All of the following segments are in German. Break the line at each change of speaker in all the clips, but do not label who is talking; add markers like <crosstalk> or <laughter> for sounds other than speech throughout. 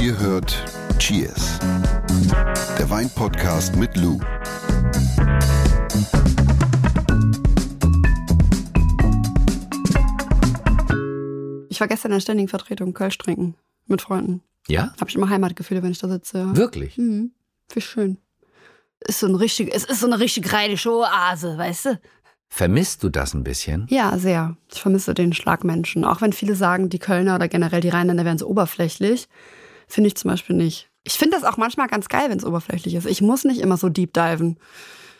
Ihr hört Cheers, der Weinpodcast mit Lou.
Ich war gestern in der ständigen Vertretung Kölsch trinken mit Freunden.
Ja?
Habe ich immer Heimatgefühle, wenn ich da sitze.
Wirklich?
Mhm. Wie schön. Ist so ein richtig, es ist so eine richtig rheinische Oase, weißt du?
Vermisst du das ein bisschen?
Ja, sehr. Ich vermisse den Schlagmenschen. Auch wenn viele sagen, die Kölner oder generell die Rheinländer wären so oberflächlich, finde ich zum Beispiel nicht. Ich finde das auch manchmal ganz geil, wenn es oberflächlich ist. Ich muss nicht immer so deep diven.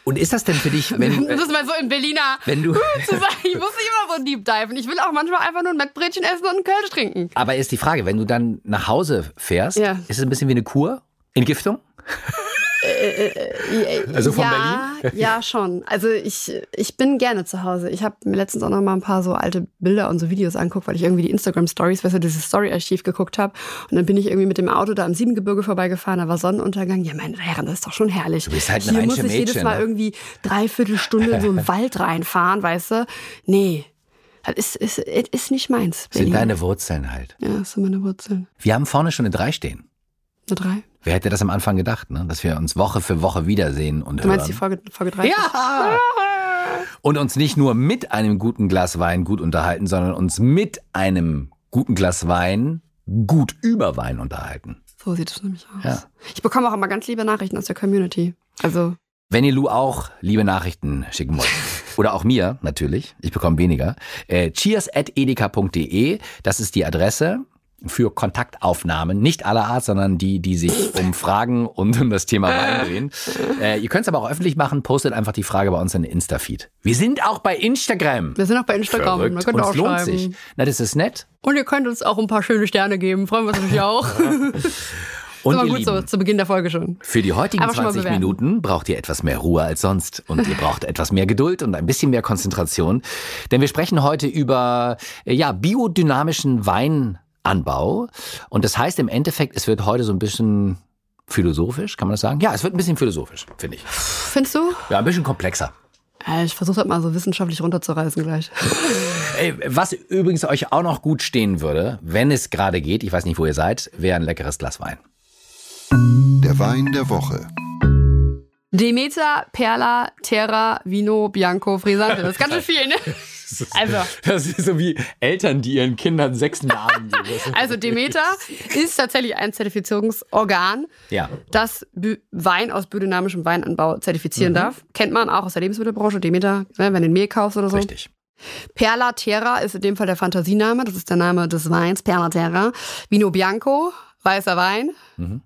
Und ist das denn für dich, wenn,
das ist mal so in Berliner
wenn du. <laughs>
zu sagen, ich muss nicht immer so deep diven. Ich will auch manchmal einfach nur ein Mettbrötchen essen und einen Kölsch trinken.
Aber ist die Frage, wenn du dann nach Hause fährst,
Ja.
ist es ein bisschen wie eine Kur? Entgiftung? Also von
ja, Ja, schon. Also ich, ich bin gerne zu Hause. Ich habe mir letztens auch noch mal ein paar so alte Bilder und so Videos angeguckt, weil ich irgendwie die Instagram-Stories, weißt du, dieses Story-Archiv geguckt habe. Und dann bin ich irgendwie mit dem Auto da am Siebengebirge vorbeigefahren, da war Sonnenuntergang. Ja, meine Herren, das ist doch schon herrlich. Du
bist halt ein
Hier muss ich jedes
Mädchen,
Mal
ne?
irgendwie dreiviertel Stunde in so einen <laughs> Wald reinfahren, weißt du? Nee. Das ist, ist, ist, nicht meins.
Sind
Berlin.
deine Wurzeln halt.
ja, das sind meine Wurzeln.
Wir haben vorne schon eine drei stehen.
Eine drei.
Wer hätte das am Anfang gedacht, ne? dass wir uns Woche für Woche wiedersehen und
Du meinst die
hören.
Folge, Folge drei?
Ja! Und uns nicht nur mit einem guten Glas Wein gut unterhalten, sondern uns mit einem guten Glas Wein gut über Wein unterhalten.
So sieht es nämlich aus.
Ja.
Ich bekomme auch immer ganz liebe Nachrichten aus der Community. Also,
Wenn ihr Lou auch liebe Nachrichten schicken wollt, <laughs> oder auch mir natürlich, ich bekomme weniger, äh, cheers.edeka.de, das ist die Adresse für Kontaktaufnahmen, nicht aller Art, sondern die, die sich <laughs> um Fragen und um das Thema Wein drehen. Äh, ihr könnt es aber auch öffentlich machen, postet einfach die Frage bei uns in den Insta-Feed. Wir sind auch bei Instagram.
wir sind auch bei Instagram.
Verrückt.
könnt
Und
ihr auch
es lohnt
schreiben.
sich. Na, das ist nett.
Und ihr könnt uns auch ein paar schöne Sterne geben. Freuen wir uns natürlich auch. <laughs>
Und
Aber gut
Lieben,
so, zu Beginn der Folge schon.
Für die heutigen
Einfach schon mal
20
bewerten.
Minuten braucht ihr etwas mehr Ruhe als sonst und ihr braucht etwas mehr Geduld und ein bisschen mehr Konzentration, denn wir sprechen heute über äh, ja, biodynamischen Weinanbau und das heißt im Endeffekt, es wird heute so ein bisschen philosophisch, kann man das sagen? Ja, es wird ein bisschen philosophisch, finde ich.
Findest du?
Ja, ein bisschen komplexer.
Äh, Ich versuche das mal so wissenschaftlich runterzureißen gleich. <laughs>
Ey, was übrigens euch auch noch gut stehen würde, wenn es gerade geht, ich weiß nicht, wo ihr seid, wäre ein leckeres Glas Wein.
Der Wein der Woche.
Demeter, Perla, Terra, Vino, Bianco, Frisante. Das ist ganz schön viel, ne? <laughs> Also,
Das ist so wie Eltern, die ihren Kindern sechs Namen geben.
also Demeter ist tatsächlich ein Zertifizierungsorgan,
Ja.
das Wein aus biodynamischem Weinanbau
Mhm.
zertifizieren darf. Kennt man auch aus der Lebensmittelbranche, Demeter, ne, wenn du den Mehl kaufst oder so.
Richtig.
Perla Terra ist in dem Fall der Fantasiename, das ist der Name des Weins, Perla Terra. Vino Bianco, weißer Wein.
Mhm.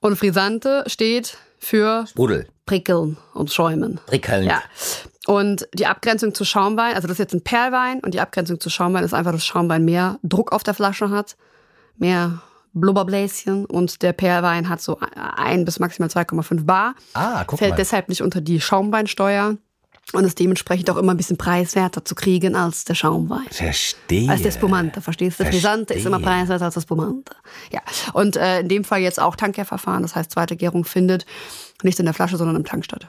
Und Frisante steht für
Sprudel.
Prickeln und Schäumen.
Prickelnd.
Ja. Und die Abgrenzung zu Schaumwein, also das ist jetzt ein Perlwein und die Abgrenzung zu Schaumwein ist einfach, dass Schaumwein mehr Druck auf der Flasche hat, mehr Blubberbläschen und der Perlwein hat so ein bis maximal 2,5 Bar.
Ah, guck
fällt
mal.
deshalb nicht unter die Schaumweinsteuer und ist dementsprechend auch immer ein bisschen preiswerter zu kriegen als der Schaumwein.
Verstehe.
Als der Spumante, verstehst du? Der Frisante ist immer preiswerter als der Spumante. Ja. Und äh, in dem Fall jetzt auch Tankgärverfahren, das heißt, zweite Gärung findet nicht in der Flasche, sondern im Tank statt.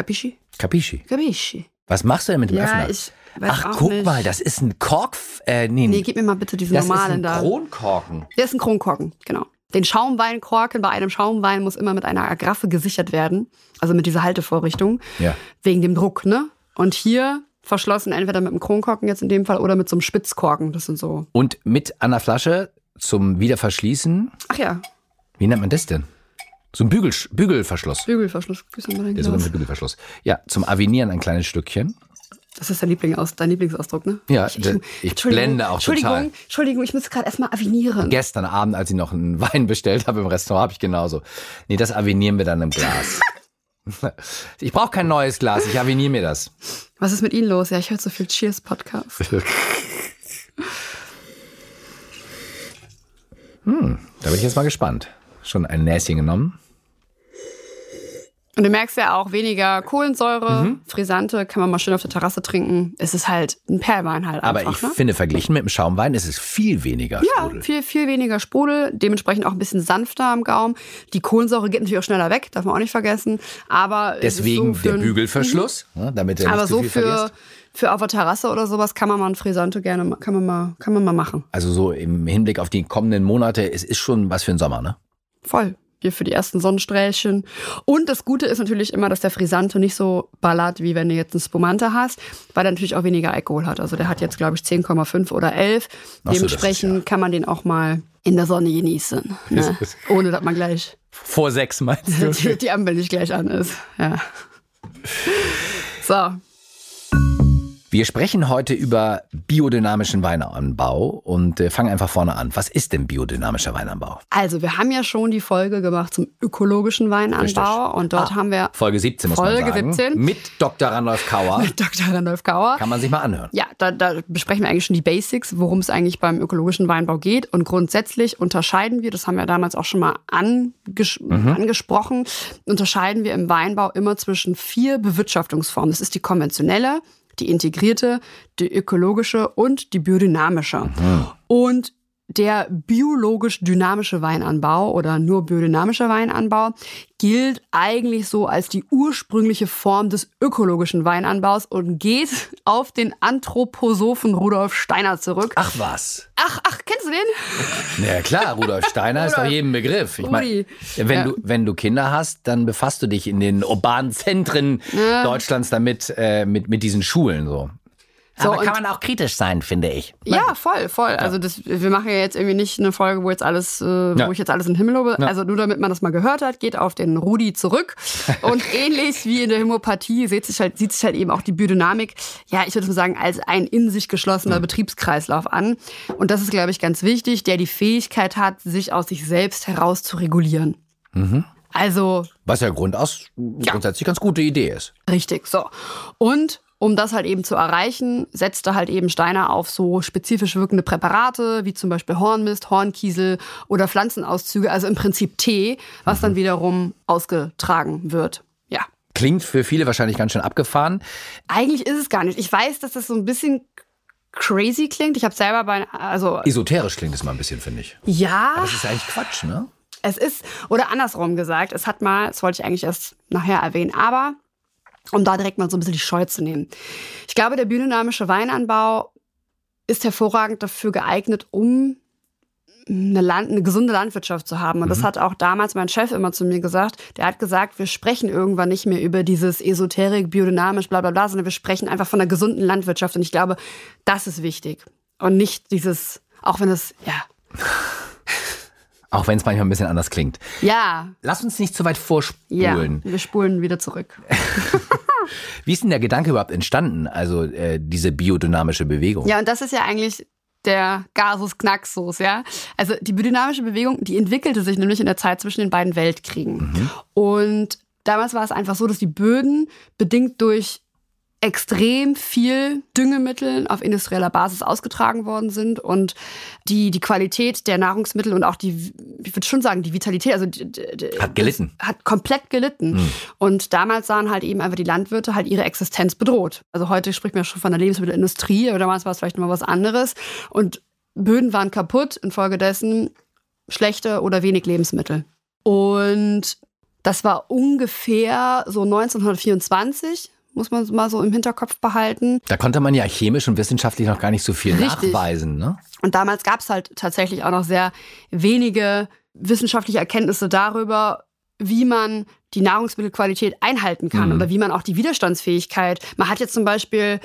Capisci?
Capisci.
Capisci.
Was machst du denn mit dem
Ja,
Öffner?
ich weiß
Ach,
auch
guck
nicht.
mal, das ist ein Kork. Äh, nee,
Nee, gib mir mal bitte diesen
das
normalen
ist ein
da.
Kronkorken.
Der ist ein Kronkorken, genau. Den Schaumweinkorken bei einem Schaumwein muss immer mit einer Agraffe gesichert werden. Also mit dieser Haltevorrichtung.
Ja.
Wegen dem Druck, ne? Und hier verschlossen entweder mit einem Kronkorken jetzt in dem Fall oder mit so einem Spitzkorken. Das sind so.
Und mit an der Flasche zum Wiederverschließen.
Ach ja,
Wie nennt man das denn? So ein Bügel, Bügelverschluss.
Bügelverschluss.
Der sogenannte Bügelverschluss. Ja, zum Avinieren ein kleines Stückchen.
Das ist dein, Liebling aus, dein Lieblingsausdruck, ne?
Ja, ich, ich
Entschuldigung,
blende auch
Entschuldigung,
total.
Entschuldigung, ich muss gerade erstmal avinieren.
Gestern Abend, als ich noch einen <laughs> Wein bestellt habe im Restaurant, habe ich genauso. Nee, das avinieren wir dann im Glas. <laughs> Ich brauche kein neues Glas, ich aviniere mir das.
Was ist mit Ihnen los? Ja, ich höre so viel Cheers-Podcast. <laughs>
Da bin ich jetzt mal gespannt. Schon ein Näschen genommen.
Und du merkst ja auch weniger Kohlensäure, mhm. Frisante, kann man mal schön auf der Terrasse trinken. Es ist halt ein Perlwein halt
Aber
einfach.
Aber ich ne? finde, verglichen mit dem Schaumwein ist es viel weniger
Sprudel. Ja, viel, viel weniger Sprudel, dementsprechend auch ein bisschen sanfter am Gaumen. Die Kohlensäure geht natürlich auch schneller weg, darf man auch nicht vergessen. Aber
Deswegen
so
der Bügelverschluss, mhm. ne, damit er nicht
Aber
so viel
für,
vergisst.
für auf der Terrasse oder sowas kann man mal ein Frisante gerne, kann man mal, kann man mal machen.
Also so im Hinblick auf die kommenden Monate, es ist schon was für den Sommer, ne?
Voll hier für die ersten Sonnenstrählchen. Und das Gute ist natürlich immer, dass der Frisante nicht so ballert, wie wenn du jetzt einen Spumante hast, weil er natürlich auch weniger Alkohol hat. Also der hat jetzt, glaube ich, 10,5 oder 11.
Ach so,
Dementsprechend
ja-
kann man den auch mal in der Sonne genießen. Ne? <laughs> Ohne dass man gleich
Vor sechs meinst du?
die, <laughs> die Ampel nicht gleich an ist. Ja. So,
Wir sprechen heute über biodynamischen Weinanbau und äh, fangen einfach vorne an. Was ist denn biodynamischer Weinanbau?
also wir haben ja schon die Folge gemacht zum ökologischen Weinanbau
Richtig.
und dort
Ah,
haben wir
Folge 17 muss
Folge
man sagen.
17.
Mit Dr. Randolph Kauer. <laughs>
Dr. Randolph Kauer.
Kann man sich mal anhören.
Ja, da, da besprechen wir eigentlich schon die Basics, worum es eigentlich beim ökologischen Weinbau geht. Und grundsätzlich unterscheiden wir, das haben wir damals auch schon mal anges angesprochen, unterscheiden wir im Weinbau immer zwischen vier Bewirtschaftungsformen. Das ist die konventionelle, die integrierte, die ökologische und die biodynamische. Und der biologisch dynamische Weinanbau oder nur biodynamischer Weinanbau gilt eigentlich so als die ursprüngliche Form des ökologischen Weinanbaus und geht auf den Anthroposophen Rudolf Steiner zurück.
Ach was.
Ach, ach, kennst du den?
Na ja, klar, Rudolf Steiner ist doch jedem Begriff. Ich meine, wenn,
Ja.
du, wenn du Kinder hast, dann befasst du dich in den urbanen Zentren Deutschlands damit, äh, mit, mit diesen Schulen so.
So,
Aber kann man auch kritisch sein, finde ich.
Ja, voll, voll. Also das, wir machen ja jetzt irgendwie nicht eine Folge, wo jetzt alles, äh,
Ja.
wo ich jetzt alles in den Himmel lobe. Also nur damit man das mal gehört hat, geht auf den Rudi zurück. Und <laughs> ähnlich wie in der Hämopathie sieht sich halt, sieht sich halt eben auch die Biodynamik, ja, ich würde mal sagen, als ein in sich geschlossener Betriebskreislauf an. Und das ist, glaube ich, ganz wichtig, der die Fähigkeit hat, sich aus sich selbst heraus zu regulieren. Also
Was ja grundaus grundsätzlich ganz gute Idee ist.
Richtig, so. Und um das halt eben zu erreichen, setzte halt eben Steiner auf so spezifisch wirkende Präparate, wie zum Beispiel Hornmist, Hornkiesel oder Pflanzenauszüge, also im Prinzip Tee, was dann wiederum ausgetragen wird. Ja.
Klingt für viele wahrscheinlich ganz schön abgefahren.
Eigentlich ist es gar nicht. Ich weiß, dass das so ein bisschen crazy klingt. Ich habe selber bei, also
Esoterisch klingt es mal ein bisschen, finde ich.
ja,
Das ist eigentlich Quatsch, ne?
Es ist, oder andersrum gesagt, es hat mal, das wollte ich eigentlich erst nachher erwähnen, aber um da direkt mal so ein bisschen die Scheu zu nehmen. Ich glaube, der biodynamische Weinanbau ist hervorragend dafür geeignet, um eine, Land, eine gesunde Landwirtschaft zu haben. Und das hat auch damals mein Chef immer zu mir gesagt. Der hat gesagt, wir sprechen irgendwann nicht mehr über dieses Esoterik, biodynamisch, bla bla bla, sondern wir sprechen einfach von einer gesunden Landwirtschaft. Und ich glaube, das ist wichtig. Und nicht dieses, auch wenn es, ja,
Auch wenn es manchmal ein bisschen anders klingt.
ja,
Lass uns nicht zu weit
ja,
vorspulen.
wir spulen wieder zurück. <laughs> <laughs>
Wie ist denn der Gedanke überhaupt entstanden, also äh, diese biodynamische Bewegung?
Ja, und das ist ja eigentlich der Gasus Knaxus, ja. Also die biodynamische Bewegung, die entwickelte sich nämlich in der Zeit zwischen den beiden Weltkriegen. Und damals war es einfach so, dass die Böden bedingt durch extrem viel Düngemittel auf industrieller Basis ausgetragen worden sind und die, die Qualität der Nahrungsmittel und auch die, ich würde schon sagen, die Vitalität, also die, die,
Hat gelitten.
hat komplett gelitten. Und damals sahen halt eben einfach die Landwirte halt ihre Existenz bedroht. Also heute spricht man ja schon von der Lebensmittelindustrie, aber damals war es vielleicht noch mal was anderes. Und Böden waren kaputt, infolgedessen schlechte oder wenig Lebensmittel. Und das war ungefähr so 1924, muss man mal so im Hinterkopf behalten.
Da konnte man ja chemisch und wissenschaftlich noch gar nicht so viel
Richtig.
nachweisen, ne?
Und damals gab es halt tatsächlich auch noch sehr wenige wissenschaftliche Erkenntnisse darüber, wie man die Nahrungsmittelqualität einhalten kann
Mhm.
oder wie man auch die Widerstandsfähigkeit. Man hat jetzt zum Beispiel,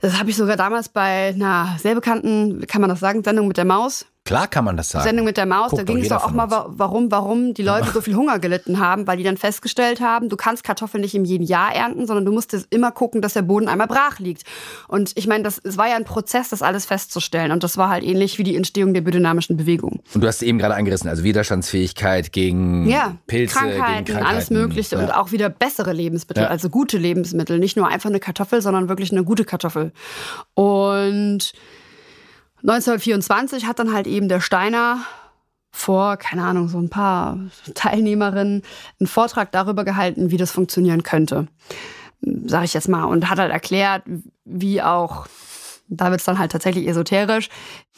das habe ich sogar damals bei einer sehr bekannten, kann man das sagen, Sendung mit der Maus,
Klar kann man das sagen.
Sendung mit der Maus,
Guckt
da ging es doch auch mal, warum, warum die Leute so viel Hunger gelitten haben, weil die dann festgestellt haben, du kannst Kartoffeln nicht im jeden Jahr ernten, sondern du musst immer gucken, dass der Boden einmal brach liegt. Und ich meine, das es war ja ein Prozess, das alles festzustellen. Und das war halt ähnlich wie die Entstehung der biodynamischen Bewegung.
Und du hast eben gerade angerissen, also Widerstandsfähigkeit gegen
Ja,
Pilze,
Krankheiten,
gegen Krankheiten.
alles Mögliche und
Ja.
auch wieder bessere Lebensmittel,
Ja.
also gute Lebensmittel, nicht nur einfach eine Kartoffel, sondern wirklich eine gute Kartoffel. Und 1924 hat dann halt eben der Steiner vor, keine Ahnung, so ein paar Teilnehmerinnen einen Vortrag darüber gehalten, wie das funktionieren könnte. Sag ich jetzt mal. Und hat halt erklärt, wie auch da wird es dann halt tatsächlich esoterisch.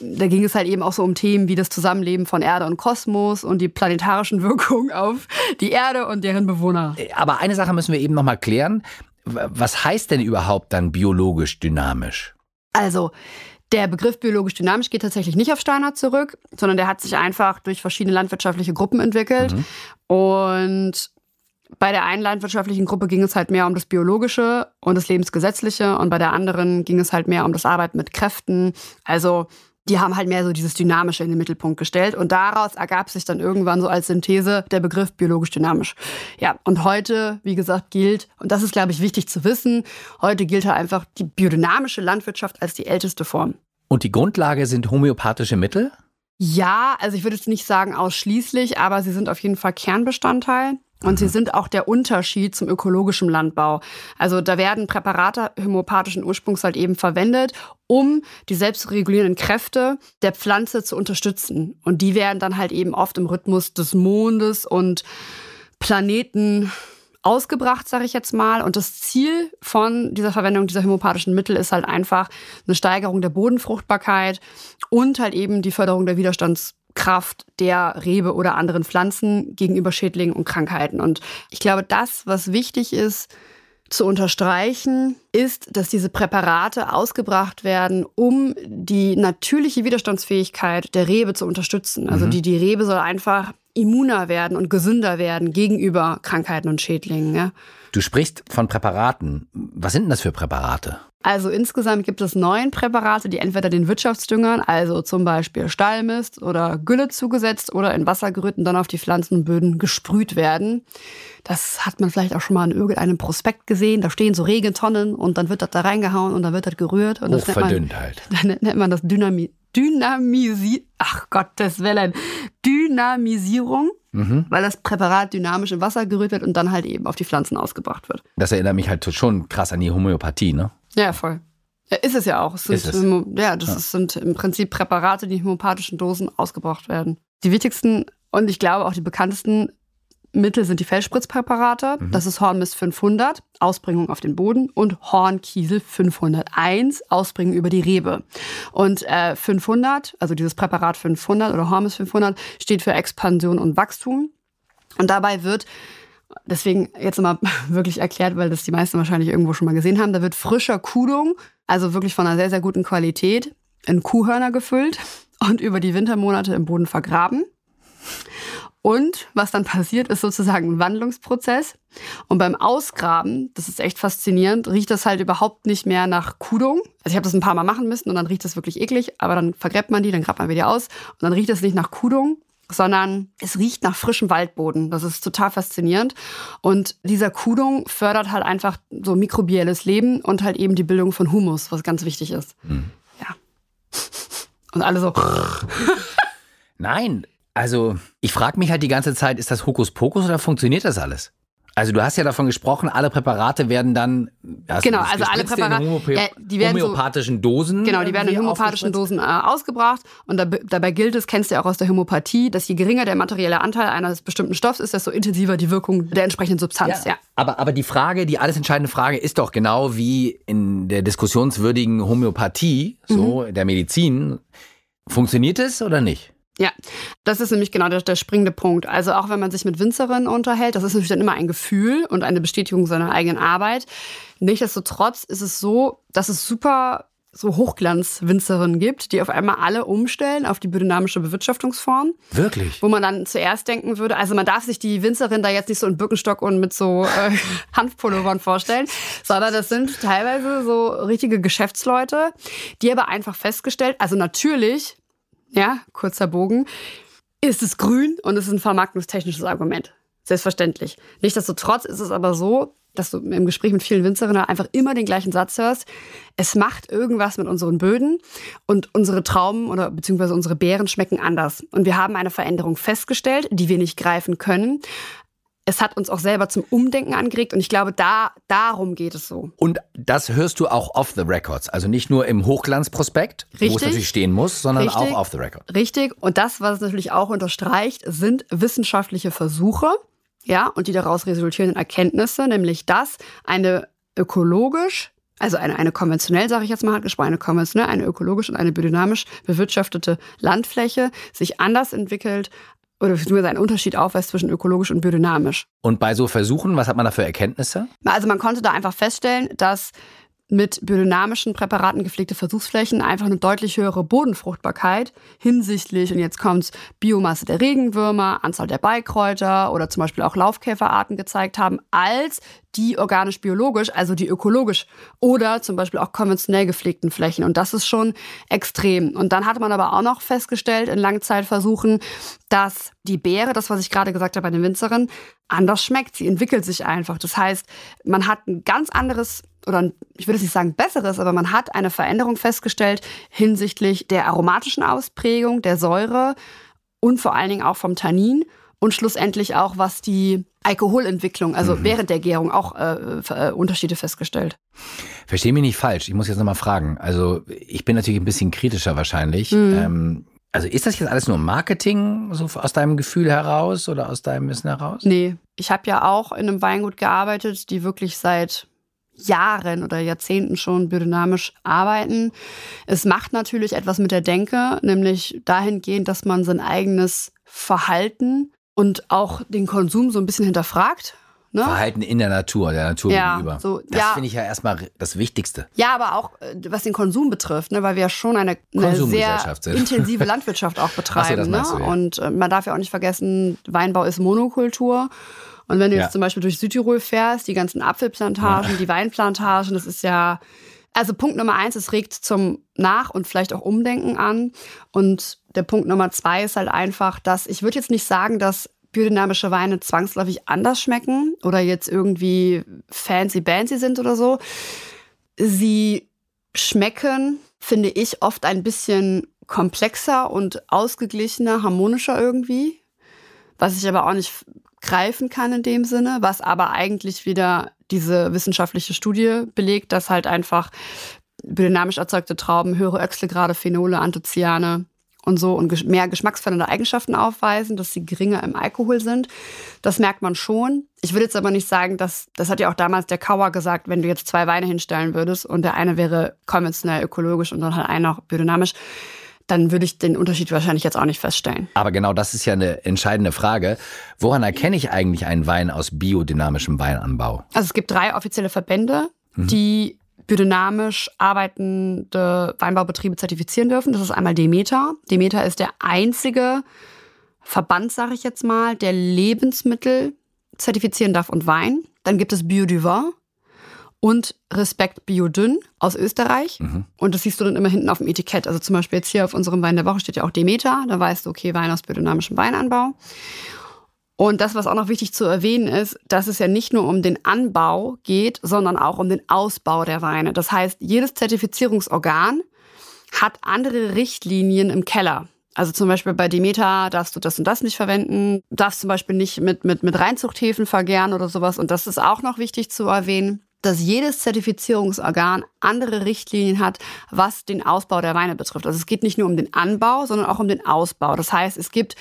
Da ging es halt eben auch so um Themen wie das Zusammenleben von Erde und Kosmos und die planetarischen <laughs> Wirkungen auf die Erde und deren Bewohner.
Aber eine Sache müssen wir eben nochmal klären. Was heißt denn überhaupt dann biologisch dynamisch?
Also, der Begriff biologisch dynamisch geht tatsächlich nicht auf Steiner zurück, sondern der hat sich einfach durch verschiedene landwirtschaftliche Gruppen entwickelt. Mhm. Und bei der einen landwirtschaftlichen Gruppe ging es halt mehr um das Biologische und das Lebensgesetzliche und bei der anderen ging es halt mehr um das Arbeiten mit Kräften. Also die haben halt mehr so dieses Dynamische in den Mittelpunkt gestellt und daraus ergab sich dann irgendwann so als Synthese der Begriff biologisch dynamisch. Ja, und heute, wie gesagt, gilt, und das ist, glaube ich, wichtig zu wissen, heute gilt halt einfach die biodynamische Landwirtschaft als die älteste Form.
Und die Grundlage sind homöopathische Mittel?
Ja, also ich würde jetzt nicht sagen ausschließlich, aber sie sind auf jeden Fall Kernbestandteil. Und sie mhm. sind auch der Unterschied zum ökologischen Landbau. Also da werden Präparate homöopathischen Ursprungs halt eben verwendet, um die selbstregulierenden Kräfte der Pflanze zu unterstützen. Und die werden dann halt eben oft im Rhythmus des Mondes und Planeten ausgebracht, sage ich jetzt mal. Und das Ziel von dieser Verwendung dieser homöopathischen Mittel ist halt einfach eine Steigerung der Bodenfruchtbarkeit und halt eben die Förderung der Widerstands Kraft der Rebe oder anderen Pflanzen gegenüber Schädlingen und Krankheiten. Und ich glaube, das, was wichtig ist zu unterstreichen, ist, dass diese Präparate ausgebracht werden, um die natürliche Widerstandsfähigkeit der Rebe zu unterstützen. Also mhm. die, die Rebe soll einfach immuner werden und gesünder werden gegenüber Krankheiten und Schädlingen. Ja.
Du sprichst von Präparaten. Was sind denn das für Präparate?
Also insgesamt gibt es neun Präparate, die entweder den Wirtschaftsdüngern, also zum Beispiel Stallmist oder Gülle zugesetzt oder in Wasser gerührt und dann auf die Pflanzenböden gesprüht werden. Das hat man vielleicht auch schon mal in irgendeinem Prospekt gesehen. Da stehen so Regentonnen und dann wird das da reingehauen und dann wird das gerührt. Und
das nennt man, halt. <laughs>
Dann nennt man das Dynami Dynamisi ach Gottes Willen, Dynamisierung. Mhm. weil das Präparat dynamisch im Wasser gerührt wird und dann halt eben auf die Pflanzen ausgebracht wird.
Das erinnert mich halt schon krass an die Homöopathie, ne?
Ja, voll. Ja, ist es ja auch. Es sind, ist es? Ja, das ja. sind im Prinzip Präparate, die in homöopathischen Dosen ausgebracht werden. Die wichtigsten und ich glaube auch die bekanntesten Mittel sind die Felsspritzpräparate. Mhm. Das ist Hornmist 500, Ausbringung auf den Boden und Hornkiesel 501, Ausbringen über die Rebe. Und äh, 500, also dieses Präparat 500 oder Hornmist 500, steht für Expansion und Wachstum. Und dabei wird deswegen jetzt mal <laughs> wirklich erklärt, weil das die meisten wahrscheinlich irgendwo schon mal gesehen haben. Da wird frischer Kudung, also wirklich von einer sehr, sehr guten Qualität, in Kuhhörner gefüllt und über die Wintermonate im Boden vergraben. Und was dann passiert, ist sozusagen ein Wandlungsprozess. Und beim Ausgraben, das ist echt faszinierend, riecht das halt überhaupt nicht mehr nach Kudung. Also ich habe das ein paar Mal machen müssen und dann riecht das wirklich eklig, aber dann vergräbt man die, dann grabt man wieder aus und dann riecht das nicht nach Kudung, sondern es riecht nach frischem Waldboden. Das ist total faszinierend. Und dieser Kudung fördert halt einfach so mikrobielles Leben und halt eben die Bildung von Humus, was ganz wichtig ist. Mhm. Ja. <laughs> Und alle so. <laughs>
Nein, also ich frage mich halt die ganze Zeit, ist das Hokuspokus oder funktioniert das alles? Also du hast ja davon gesprochen, alle Präparate werden dann
genau, also alle Präparate,
ja, die werden homöopathischen so, Dosen.
Genau, die werden in homöopathischen Dosen äh, ausgebracht und da, dabei gilt es, kennst du ja auch aus der Homöopathie, dass je geringer der materielle Anteil eines bestimmten Stoffs ist, desto intensiver die Wirkung der entsprechenden Substanz. Ja, ja.
Aber aber die Frage, die alles entscheidende Frage ist doch genau wie in der diskussionswürdigen Homöopathie, so mhm. der Medizin, funktioniert es oder nicht?
Ja, das ist nämlich genau der, der, springende Punkt. Also auch wenn man sich mit Winzerinnen unterhält, das ist natürlich dann immer ein Gefühl und eine Bestätigung seiner eigenen Arbeit. Nichtsdestotrotz ist es so, dass es super so Hochglanz-Winzerinnen gibt, die auf einmal alle umstellen auf die biodynamische Bewirtschaftungsform.
Wirklich?
Wo man dann zuerst denken würde, also man darf sich die Winzerin da jetzt nicht so in Birkenstock und mit so äh, <laughs> Hanfpullovern vorstellen, sondern das sind teilweise so richtige Geschäftsleute, die aber einfach festgestellt, also natürlich ja, kurzer Bogen, ist es grün und es ist ein vermarktungstechnisches Argument. Selbstverständlich. Nichtsdestotrotz ist es aber so, dass du im Gespräch mit vielen Winzerinnen einfach immer den gleichen Satz hörst. Es macht irgendwas mit unseren Böden und unsere Trauben oder beziehungsweise unsere Beeren schmecken anders. Und wir haben eine Veränderung festgestellt, die wir nicht greifen können. Es hat uns auch selber zum Umdenken angeregt und ich glaube, da darum geht es so.
Und das hörst du auch off the records, also nicht nur im Hochglanzprospekt, wo es
Richtig.
natürlich stehen muss, sondern
Richtig.
auch off the record.
Richtig. Und das, was es natürlich auch unterstreicht, sind wissenschaftliche Versuche, ja, und die daraus resultierenden Erkenntnisse, nämlich dass eine ökologisch, also eine, eine konventionell, sage ich jetzt mal, hat gesprochen, eine konventionell, eine ökologisch und eine biodynamisch bewirtschaftete Landfläche sich anders entwickelt oder beziehungsweise einen Unterschied aufweist zwischen ökologisch und biodynamisch.
Und bei so Versuchen, was hat man da für Erkenntnisse?
Also man konnte da einfach feststellen, dass mit biodynamischen Präparaten gepflegte Versuchsflächen einfach eine deutlich höhere Bodenfruchtbarkeit hinsichtlich, und jetzt kommt's, Biomasse der Regenwürmer, Anzahl der Beikräuter oder zum Beispiel auch Laufkäferarten gezeigt haben, als die organisch-biologisch, also die ökologisch oder zum Beispiel auch konventionell gepflegten Flächen. Und das ist schon extrem. Und dann hat man aber auch noch festgestellt in Langzeitversuchen, dass die Beere, das was ich gerade gesagt habe bei den Winzerinnen, anders schmeckt. Sie entwickelt sich einfach. Das heißt, man hat ein ganz anderes oder ein, ich würde jetzt nicht sagen besseres, aber man hat eine Veränderung festgestellt hinsichtlich der aromatischen Ausprägung, der Säure und vor allen Dingen auch vom Tannin und schlussendlich auch was die Alkoholentwicklung, also während der Gärung auch äh, äh, Unterschiede festgestellt.
Versteh mich nicht falsch, ich muss jetzt nochmal fragen. Also ich bin natürlich ein bisschen kritischer wahrscheinlich.
Mhm.
Ähm, also ist das jetzt alles nur Marketing, so aus deinem Gefühl heraus oder aus deinem Wissen heraus?
Nee, ich habe ja auch in einem Weingut gearbeitet, die wirklich seit Jahren oder Jahrzehnten schon biodynamisch arbeiten. Es macht natürlich etwas mit der Denke, nämlich dahingehend, dass man sein eigenes Verhalten und auch den Konsum so ein bisschen hinterfragt. Ne?
Verhalten in der Natur, der Natur
Ja,
gegenüber.
so,
das
ja.
finde ich ja erstmal das Wichtigste.
Ja, aber auch äh, was den Konsum betrifft, ne, weil wir ja schon eine, eine sehr intensive <laughs> Landwirtschaft auch betreiben.
das
ne?
du, ja.
Und äh, man darf ja auch nicht vergessen, Weinbau ist Monokultur. Und wenn du jetzt zum Beispiel durch Südtirol fährst, die ganzen Apfelplantagen, die Weinplantagen, das ist ja, also Punkt Nummer eins, es regt zum Nach- und vielleicht auch Umdenken an. Und der Punkt Nummer zwei ist halt einfach, dass ich würde jetzt nicht sagen, dass biodynamische Weine zwangsläufig anders schmecken oder jetzt irgendwie fancy-bancy sind oder so. Sie schmecken, finde ich, oft ein bisschen komplexer und ausgeglichener, harmonischer irgendwie, was ich aber auch nicht greifen kann in dem Sinne, was aber eigentlich wieder diese wissenschaftliche Studie belegt, dass halt einfach biodynamisch erzeugte Trauben höhere Öchselgrade, Phenole, Anthocyane und so und mehr geschmacksverändernde Eigenschaften aufweisen, dass sie geringer im Alkohol sind. Das merkt man schon. Ich würde jetzt aber nicht sagen, dass, das hat ja auch damals der Kauer gesagt, wenn du jetzt zwei Weine hinstellen würdest und der eine wäre konventionell ökologisch und dann halt einer auch biodynamisch, dann würde ich den Unterschied wahrscheinlich jetzt auch nicht feststellen.
Aber genau das ist ja eine entscheidende Frage. Woran erkenne ich eigentlich einen Wein aus biodynamischem Weinanbau?
Also es gibt drei offizielle Verbände, die biodynamisch arbeitende Weinbaubetriebe zertifizieren dürfen. Das ist einmal Demeter. Demeter ist der einzige Verband, sage ich jetzt mal, der Lebensmittel zertifizieren darf und Wein. Dann gibt es Bioduvin und Respekt Biodünn aus Österreich. Und das siehst du dann immer hinten auf dem Etikett. Also zum Beispiel jetzt hier auf unserem Wein der Woche steht ja auch Demeter. Da weißt du, okay, Wein aus biodynamischem Weinanbau. Und das, was auch noch wichtig zu erwähnen ist, dass es ja nicht nur um den Anbau geht, sondern auch um den Ausbau der Weine. Das heißt, jedes Zertifizierungsorgan hat andere Richtlinien im Keller. Also zum Beispiel bei Demeter darfst du das und das nicht verwenden, darfst zum Beispiel nicht mit, mit, mit Reinzuchthäfen vergären oder sowas. Und das ist auch noch wichtig zu erwähnen, dass jedes Zertifizierungsorgan andere Richtlinien hat, was den Ausbau der Weine betrifft. Also es geht nicht nur um den Anbau, sondern auch um den Ausbau. Das heißt, es gibt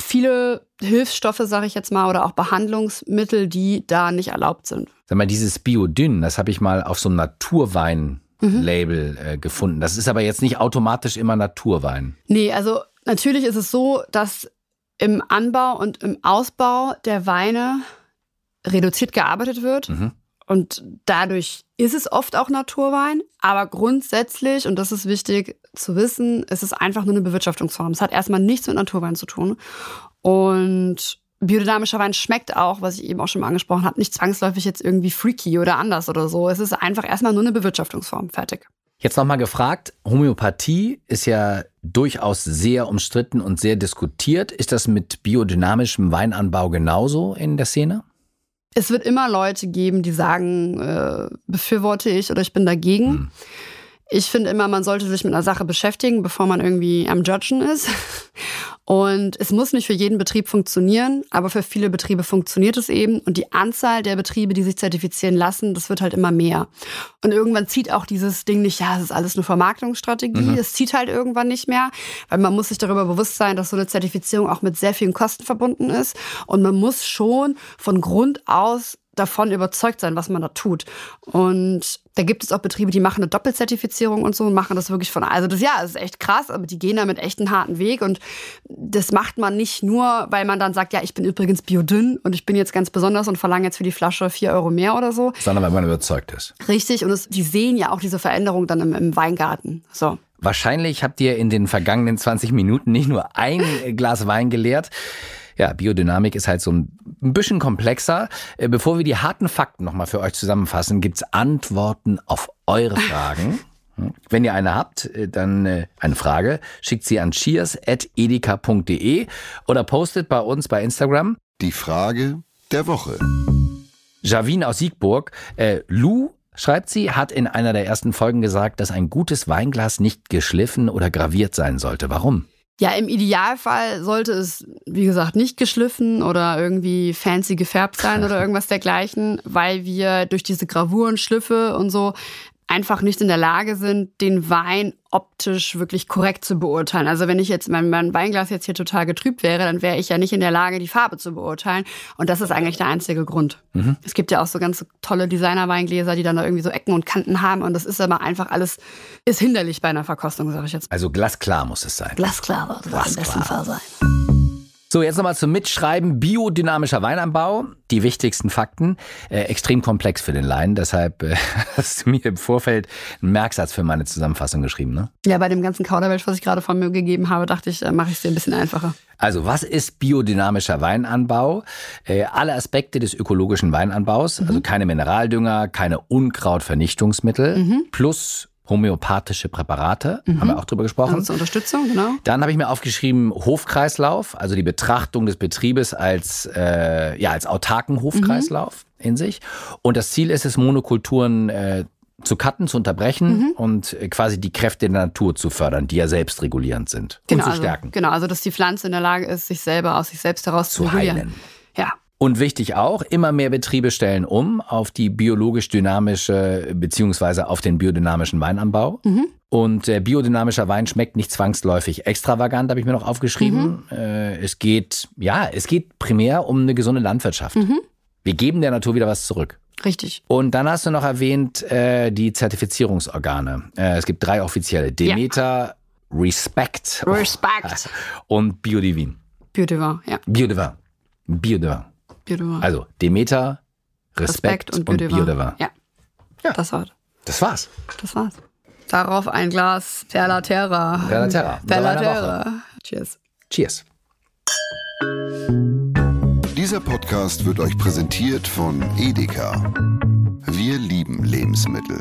viele Hilfsstoffe, sage ich jetzt mal, oder auch Behandlungsmittel, die da nicht erlaubt sind.
Sag mal, dieses Biodünn, das habe ich mal auf so einem Naturwein-Label äh, gefunden. Das ist aber jetzt nicht automatisch immer Naturwein.
Nee, also natürlich ist es so, dass im Anbau und im Ausbau der Weine reduziert gearbeitet wird.
Mhm.
Und dadurch ist es oft auch Naturwein. Aber grundsätzlich, und das ist wichtig zu wissen, es ist einfach nur eine Bewirtschaftungsform. Es hat erstmal nichts mit Naturwein zu tun. Und biodynamischer Wein schmeckt auch, was ich eben auch schon mal angesprochen habe, nicht zwangsläufig jetzt irgendwie freaky oder anders oder so. Es ist einfach erstmal nur eine Bewirtschaftungsform. Fertig.
Jetzt nochmal gefragt, Homöopathie ist ja durchaus sehr umstritten und sehr diskutiert. Ist das mit biodynamischem Weinanbau genauso in der Szene?
Es wird immer Leute geben, die sagen, äh, befürworte ich oder ich bin dagegen.
Hm.
Ich finde immer, man sollte sich mit einer Sache beschäftigen, bevor man irgendwie am Judgen ist. Und es muss nicht für jeden Betrieb funktionieren, aber für viele Betriebe funktioniert es eben. Und die Anzahl der Betriebe, die sich zertifizieren lassen, das wird halt immer mehr. Und irgendwann zieht auch dieses Ding nicht, ja, es ist alles eine Vermarktungsstrategie. Mhm. Es zieht halt irgendwann nicht mehr, weil man muss sich darüber bewusst sein, dass so eine Zertifizierung auch mit sehr vielen Kosten verbunden ist. Und man muss schon von Grund aus davon überzeugt sein, was man da tut. Und da gibt es auch Betriebe, die machen eine Doppelzertifizierung und so und machen das wirklich von. Also das ja, das ist echt krass, aber die gehen da mit echt einen harten Weg und das macht man nicht nur, weil man dann sagt, ja, ich bin übrigens biodünn und ich bin jetzt ganz besonders und verlange jetzt für die Flasche vier Euro mehr oder so.
Sondern weil man überzeugt ist.
Richtig und es, die sehen ja auch diese Veränderung dann im, im Weingarten. So.
Wahrscheinlich habt ihr in den vergangenen 20 Minuten nicht nur ein Glas Wein geleert. Ja, Biodynamik ist halt so ein bisschen komplexer. Äh, bevor wir die harten Fakten nochmal für euch zusammenfassen, gibt's Antworten auf eure Fragen. <laughs> Hm? Wenn ihr eine habt, äh, dann äh, eine Frage, schickt sie an cheers.edeka.de oder postet bei uns bei Instagram.
Die Frage der Woche.
Javin aus Siegburg. Äh, Lou schreibt sie, hat in einer der ersten Folgen gesagt, dass ein gutes Weinglas nicht geschliffen oder graviert sein sollte. Warum?
Ja, im Idealfall sollte es, wie gesagt, nicht geschliffen oder irgendwie fancy gefärbt sein oder <laughs> irgendwas dergleichen, weil wir durch diese Gravuren, Schliffe und so einfach nicht in der Lage sind, den Wein optisch wirklich korrekt zu beurteilen. Also wenn ich jetzt mein, mein Weinglas jetzt hier total getrübt wäre, dann wäre ich ja nicht in der Lage, die Farbe zu beurteilen. Und das ist eigentlich der einzige Grund. Mhm. Es gibt ja auch so ganz tolle Designer-Weingläser, die dann da irgendwie so Ecken und Kanten haben. Und das ist aber einfach alles, ist hinderlich bei einer Verkostung, sage ich jetzt.
Also glasklar muss es sein.
Glasklar wird es im besten Fall sein.
So, jetzt nochmal zum Mitschreiben. Biodynamischer Weinanbau. Die wichtigsten Fakten. Äh, extrem komplex für den Laien. Deshalb äh, <laughs> hast du mir im Vorfeld einen Merksatz für meine Zusammenfassung geschrieben, ne?
Ja, bei dem ganzen Kauderwelsch, was ich gerade von mir gegeben habe, dachte ich, äh, mache ich es dir ein bisschen einfacher.
Also, was ist biodynamischer Weinanbau? Äh, alle Aspekte des ökologischen Weinanbaus. Mhm. Also keine Mineraldünger, keine Unkrautvernichtungsmittel. Mhm. Plus homöopathische Präparate, mhm. haben wir auch drüber gesprochen.
Also zur Unterstützung, genau.
Dann habe ich mir aufgeschrieben Hofkreislauf, also die Betrachtung des Betriebes als, äh, ja, als autarken Hofkreislauf mhm. in sich. Und das Ziel ist es, Monokulturen äh, zu cutten, zu unterbrechen mhm. und äh, quasi die Kräfte der Natur zu fördern, die ja selbstregulierend sind
genau,
und zu
also,
stärken.
Genau, also dass die Pflanze in der Lage ist, sich selber aus sich selbst heraus zu,
zu heilen.
Ja,
und wichtig auch, immer mehr Betriebe stellen um auf die biologisch dynamische beziehungsweise auf den biodynamischen Weinanbau. Mhm. Und äh, biodynamischer Wein schmeckt nicht zwangsläufig extravagant, habe ich mir noch aufgeschrieben. Mhm. Äh, es geht, ja, es geht primär um eine gesunde Landwirtschaft. Mhm. Wir geben der Natur wieder was zurück.
Richtig.
Und dann hast du noch erwähnt äh, die Zertifizierungsorgane. Äh, es gibt drei offizielle: Demeter, ja. Respect,
Respect <laughs>
und Biodivin.
Biodivin, ja.
Biodivin. Biodivin.
Biodevin.
Also Demeter, Respekt, Respekt und, und Biodevin.
Ja. ja. Das war's.
Das war's.
Das war's. Darauf ein Glas Perla Terra.
Perla Terra.
Perla Terra. Cheers.
Cheers.
Dieser Podcast wird euch präsentiert von Edeka. Wir lieben Lebensmittel.